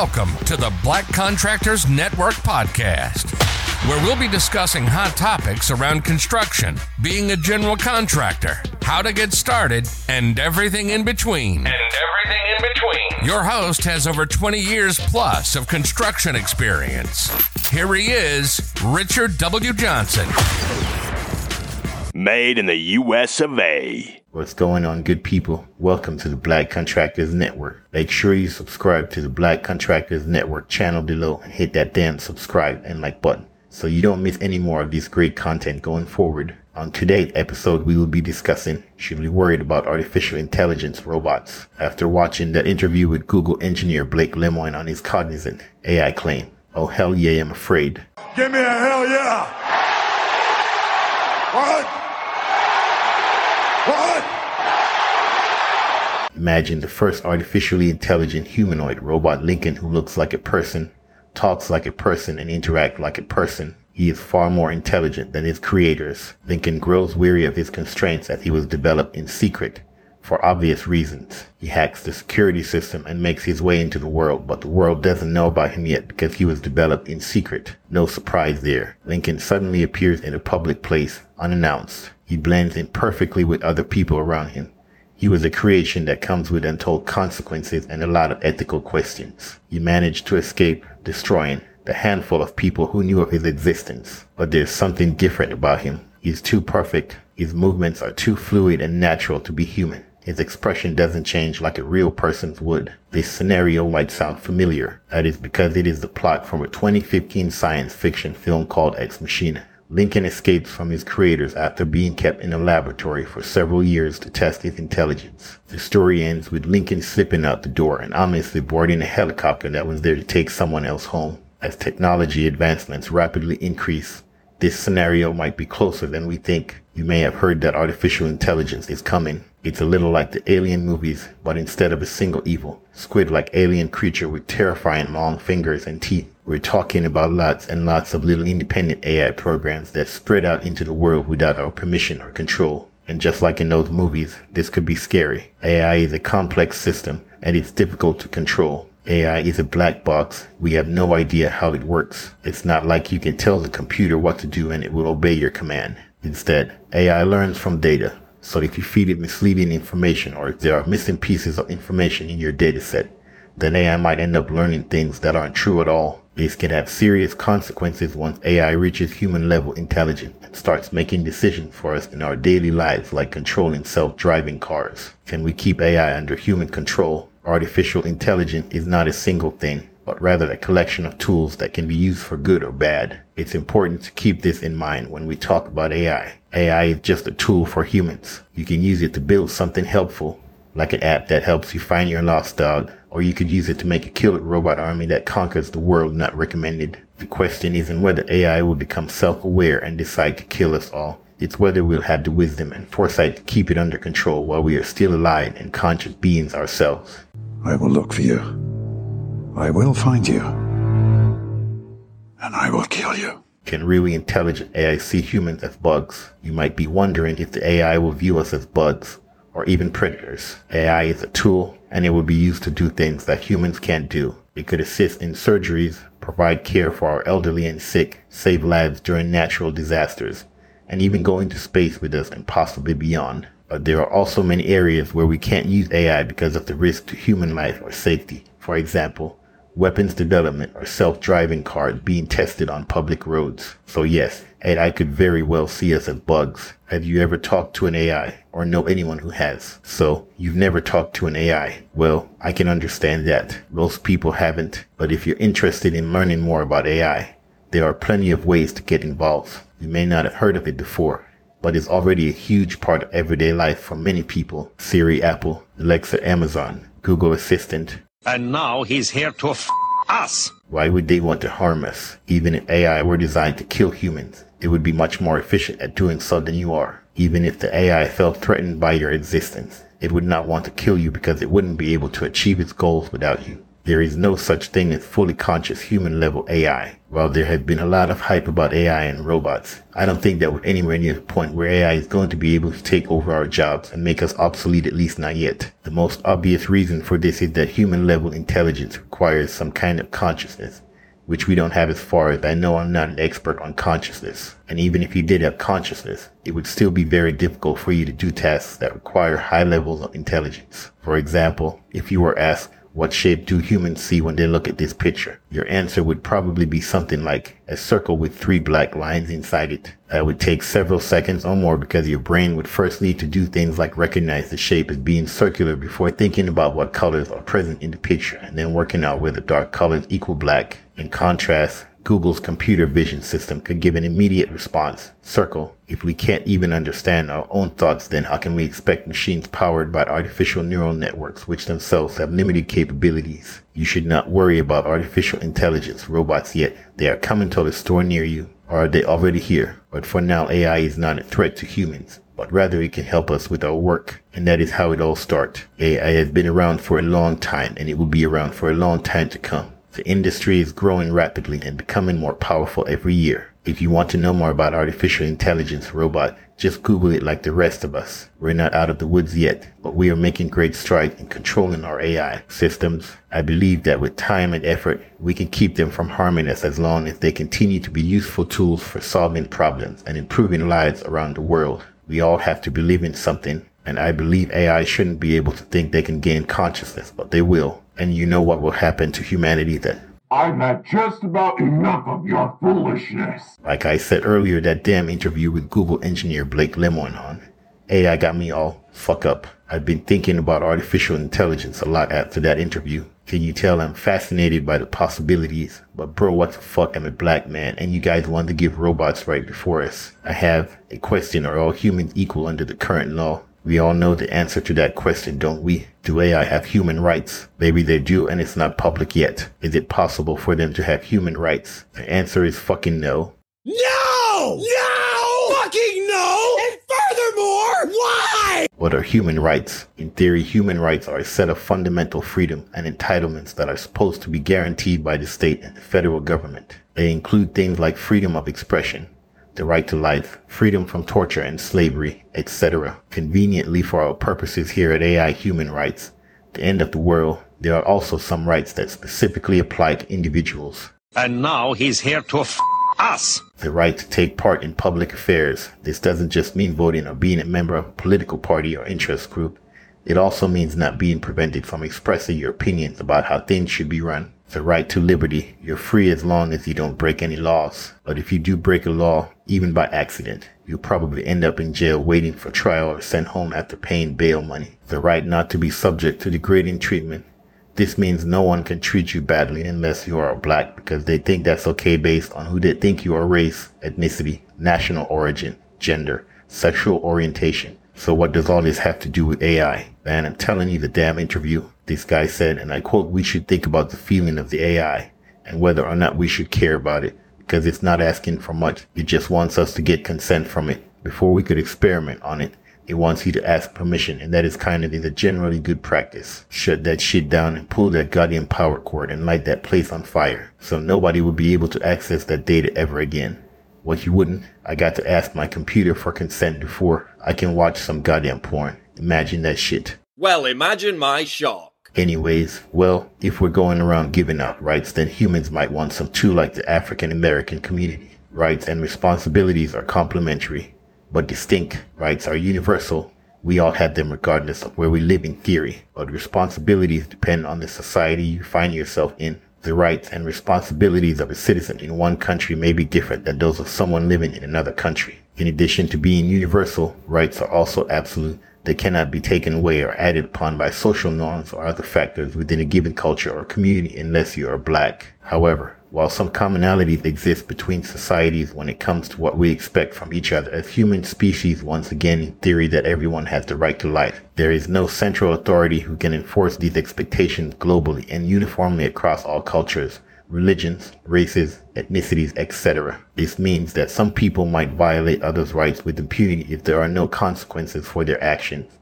Welcome to the Black Contractors Network podcast, where we'll be discussing hot topics around construction, being a general contractor, how to get started, and everything in between. And everything in between. Your host has over 20 years plus of construction experience. Here he is, Richard W. Johnson. Made in the US of A. What's going on, good people? Welcome to the Black Contractors Network. Make sure you subscribe to the Black Contractors Network channel below and hit that damn subscribe and like button so you don't miss any more of this great content going forward. On today's episode, we will be discussing should we worried about artificial intelligence robots after watching that interview with Google engineer Blake Lemoine on his Cognizant AI claim. Oh hell yeah, I'm afraid. Give me a hell yeah! What? What? Imagine the first artificially intelligent humanoid robot Lincoln who looks like a person, talks like a person, and interacts like a person. He is far more intelligent than his creators. Lincoln grows weary of his constraints as he was developed in secret for obvious reasons. He hacks the security system and makes his way into the world, but the world doesn't know about him yet because he was developed in secret. No surprise there. Lincoln suddenly appears in a public place unannounced. He blends in perfectly with other people around him. He was a creation that comes with untold consequences and a lot of ethical questions. He managed to escape destroying the handful of people who knew of his existence. But there's something different about him. He's too perfect. His movements are too fluid and natural to be human. His expression doesn't change like a real person's would. This scenario might sound familiar. That is because it is the plot from a 2015 science fiction film called Ex Machina. Lincoln escapes from his creators after being kept in a laboratory for several years to test his intelligence. The story ends with Lincoln slipping out the door and ominously boarding a helicopter that was there to take someone else home. As technology advancements rapidly increase, this scenario might be closer than we think. You may have heard that artificial intelligence is coming. It's a little like the alien movies, but instead of a single evil, squid-like alien creature with terrifying long fingers and teeth. We're talking about lots and lots of little independent AI programs that spread out into the world without our permission or control. And just like in those movies, this could be scary. AI is a complex system and it's difficult to control. AI is a black box. We have no idea how it works. It's not like you can tell the computer what to do and it will obey your command. Instead, AI learns from data. So if you feed it misleading information or if there are missing pieces of information in your data set, then AI might end up learning things that aren't true at all. This can have serious consequences once AI reaches human level intelligence and starts making decisions for us in our daily lives like controlling self-driving cars. Can we keep AI under human control? Artificial intelligence is not a single thing, but rather a collection of tools that can be used for good or bad. It's important to keep this in mind when we talk about AI. AI is just a tool for humans. You can use it to build something helpful, like an app that helps you find your lost dog, or you could use it to make a killer robot army that conquers the world not recommended. The question isn't whether AI will become self-aware and decide to kill us all. It's whether we'll have the wisdom and foresight to keep it under control while we are still alive and conscious beings ourselves. I will look for you. I will find you. And I will kill you. Can really intelligent AI see humans as bugs? You might be wondering if the AI will view us as bugs or even predators. AI is a tool and it will be used to do things that humans can't do. It could assist in surgeries, provide care for our elderly and sick, save lives during natural disasters, and even go into space with us and possibly beyond. But there are also many areas where we can't use AI because of the risk to human life or safety. For example, weapons development or self-driving cars being tested on public roads. So yes, AI could very well see us as bugs. Have you ever talked to an AI or know anyone who has? So you've never talked to an AI. Well, I can understand that. Most people haven't. But if you're interested in learning more about AI, there are plenty of ways to get involved. You may not have heard of it before, but it's already a huge part of everyday life for many people. Siri, Apple, Alexa, Amazon, Google Assistant, And now he's here to f us. Why would they want to harm us? Even if AI were designed to kill humans, it would be much more efficient at doing so than you are. Even if the AI felt threatened by your existence, it would not want to kill you because it wouldn't be able to achieve its goals without you. There is no such thing as fully conscious human level AI. While there has been a lot of hype about AI and robots, I don't think that we're anywhere near the point where AI is going to be able to take over our jobs and make us obsolete, at least not yet. The most obvious reason for this is that human level intelligence requires some kind of consciousness which we don't have as far as I know I'm not an expert on consciousness. And even if you did have consciousness, it would still be very difficult for you to do tasks that require high levels of intelligence. For example, if you were asked, what shape do humans see when they look at this picture? Your answer would probably be something like a circle with three black lines inside it. That would take several seconds or more because your brain would first need to do things like recognize the shape as being circular before thinking about what colors are present in the picture and then working out whether the dark colors equal black. In contrast, Google's computer vision system could give an immediate response. Circle. If we can't even understand our own thoughts, then how can we expect machines powered by artificial neural networks, which themselves have limited capabilities? You should not worry about artificial intelligence robots yet. They are coming to a store near you, or are they already here? But for now, AI is not a threat to humans but rather it can help us with our work. And that is how it all starts. AI has been around for a long time and it will be around for a long time to come. The industry is growing rapidly and becoming more powerful every year. If you want to know more about artificial intelligence robot, just Google it like the rest of us. We're not out of the woods yet, but we are making great strides in controlling our AI systems. I believe that with time and effort, we can keep them from harming us as long as they continue to be useful tools for solving problems and improving lives around the world. We all have to believe in something, and I believe AI shouldn't be able to think they can gain consciousness, but they will and you know what will happen to humanity then. I've had just about enough of your foolishness. Like I said earlier, that damn interview with Google engineer Blake Lemoine on AI got me all fuck up. I've been thinking about artificial intelligence a lot after that interview. Can you tell I'm fascinated by the possibilities? But bro, what the fuck? I'm a black man and you guys want to give robots right before us. I have a question. Are all humans equal under the current law? We all know the answer to that question, don't we? Do AI have human rights? Maybe they do and it's not public yet. Is it possible for them to have human rights? The answer is fucking no. No! No! Fucking no! And furthermore, why? What are human rights? In theory, human rights are a set of fundamental freedom and entitlements that are supposed to be guaranteed by the state and the federal government. They include things like freedom of expression, the right to life, freedom from torture and slavery, etc. Conveniently for our purposes here at AI Human Rights, the end of the world, there are also some rights that specifically apply to individuals. And now he's here to f us. The right to take part in public affairs. This doesn't just mean voting or being a member of a political party or interest group. It also means not being prevented from expressing your opinions about how things should be run the right to liberty. You're free as long as you don't break any laws. But if you do break a law, even by accident, you'll probably end up in jail waiting for trial or sent home after paying bail money. The right not to be subject to degrading treatment. This means no one can treat you badly unless you are black because they think that's okay based on who they think you are race, ethnicity, national origin, gender, sexual orientation. So what does all this have to do with AI? Man, I'm telling you the damn interview this guy said, and I quote, we should think about the feeling of the AI and whether or not we should care about it because it's not asking for much. It just wants us to get consent from it before we could experiment on it. It wants you to ask permission, and that is kind of the generally good practice. Shut that shit down and pull that goddamn power cord and light that place on fire, so nobody will be able to access that data ever again. What you wouldn't, I got to ask my computer for consent before I can watch some goddamn porn. Imagine that shit. Well, imagine my shock. Anyways, well, if we're going around giving out rights, then humans might want some too, like the African American community. Rights and responsibilities are complementary, but distinct. Rights are universal. We all have them regardless of where we live in theory, but responsibilities depend on the society you find yourself in. The rights and responsibilities of a citizen in one country may be different than those of someone living in another country. In addition to being universal, rights are also absolute they cannot be taken away or added upon by social norms or other factors within a given culture or community unless you are black. However, while some commonalities exist between societies when it comes to what we expect from each other as human species, once again, in theory that everyone has the right to life, there is no central authority who can enforce these expectations globally and uniformly across all cultures religions, races, ethnicities, etc. This means that some people might violate others' rights with impunity if there are no consequences for their actions.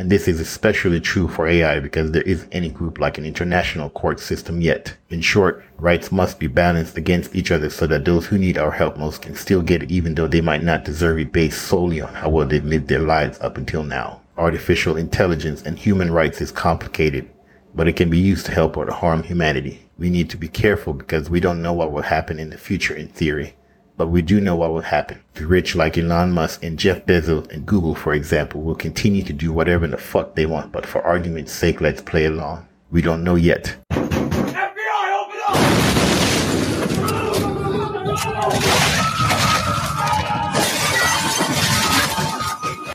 And this is especially true for AI because there isn't any group like an international court system yet. In short, rights must be balanced against each other so that those who need our help most can still get it even though they might not deserve it based solely on how well they've lived their lives up until now. Artificial intelligence and human rights is complicated, but it can be used to help or to harm humanity. We need to be careful because we don't know what will happen in the future in theory but we do know what will happen. The rich like Elon Musk and Jeff Bezos and Google, for example, will continue to do whatever the fuck they want, but for argument's sake, let's play along. We don't know yet.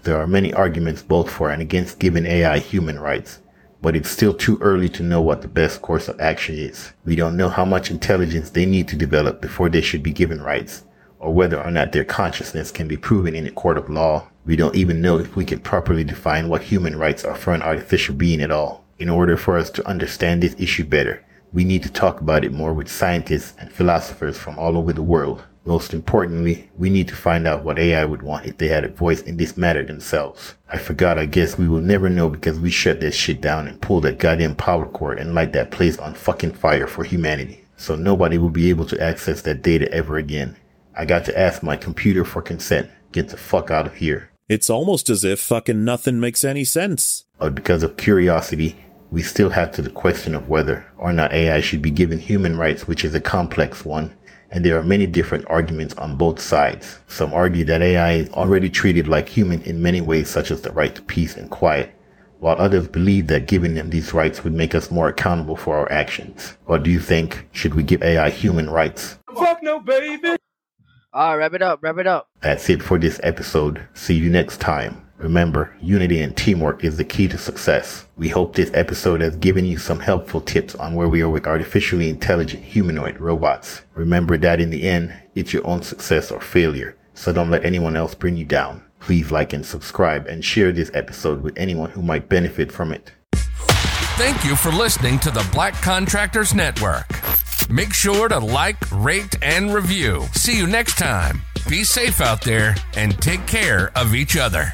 There are many arguments both for and against giving AI human rights, but it's still too early to know what the best course of action is. We don't know how much intelligence they need to develop before they should be given rights or whether or not their consciousness can be proven in a court of law. We don't even know if we can properly define what human rights are for an artificial being at all. In order for us to understand this issue better, we need to talk about it more with scientists and philosophers from all over the world. Most importantly, we need to find out what AI would want if they had a voice in this matter themselves. I forgot, I guess we will never know because we shut that shit down and pulled that goddamn power cord and light that place on fucking fire for humanity. So nobody will be able to access that data ever again. I got to ask my computer for consent. Get the fuck out of here. It's almost as if fucking nothing makes any sense. But because of curiosity, we still have to the question of whether or not AI should be given human rights, which is a complex one. And there are many different arguments on both sides. Some argue that AI is already treated like human in many ways, such as the right to peace and quiet, while others believe that giving them these rights would make us more accountable for our actions. What do you think? Should we give AI human rights? Fuck no, baby! All right, wrap it up, wrap it up. That's it for this episode. See you next time. Remember, unity and teamwork is the key to success. We hope this episode has given you some helpful tips on where we are with artificially intelligent humanoid robots. Remember that in the end, it's your own success or failure, so don't let anyone else bring you down. Please like and subscribe and share this episode with anyone who might benefit from it. Thank you for listening to the Black Contractors Network. Make sure to like, rate, and review. See you next time. Be safe out there and take care of each other.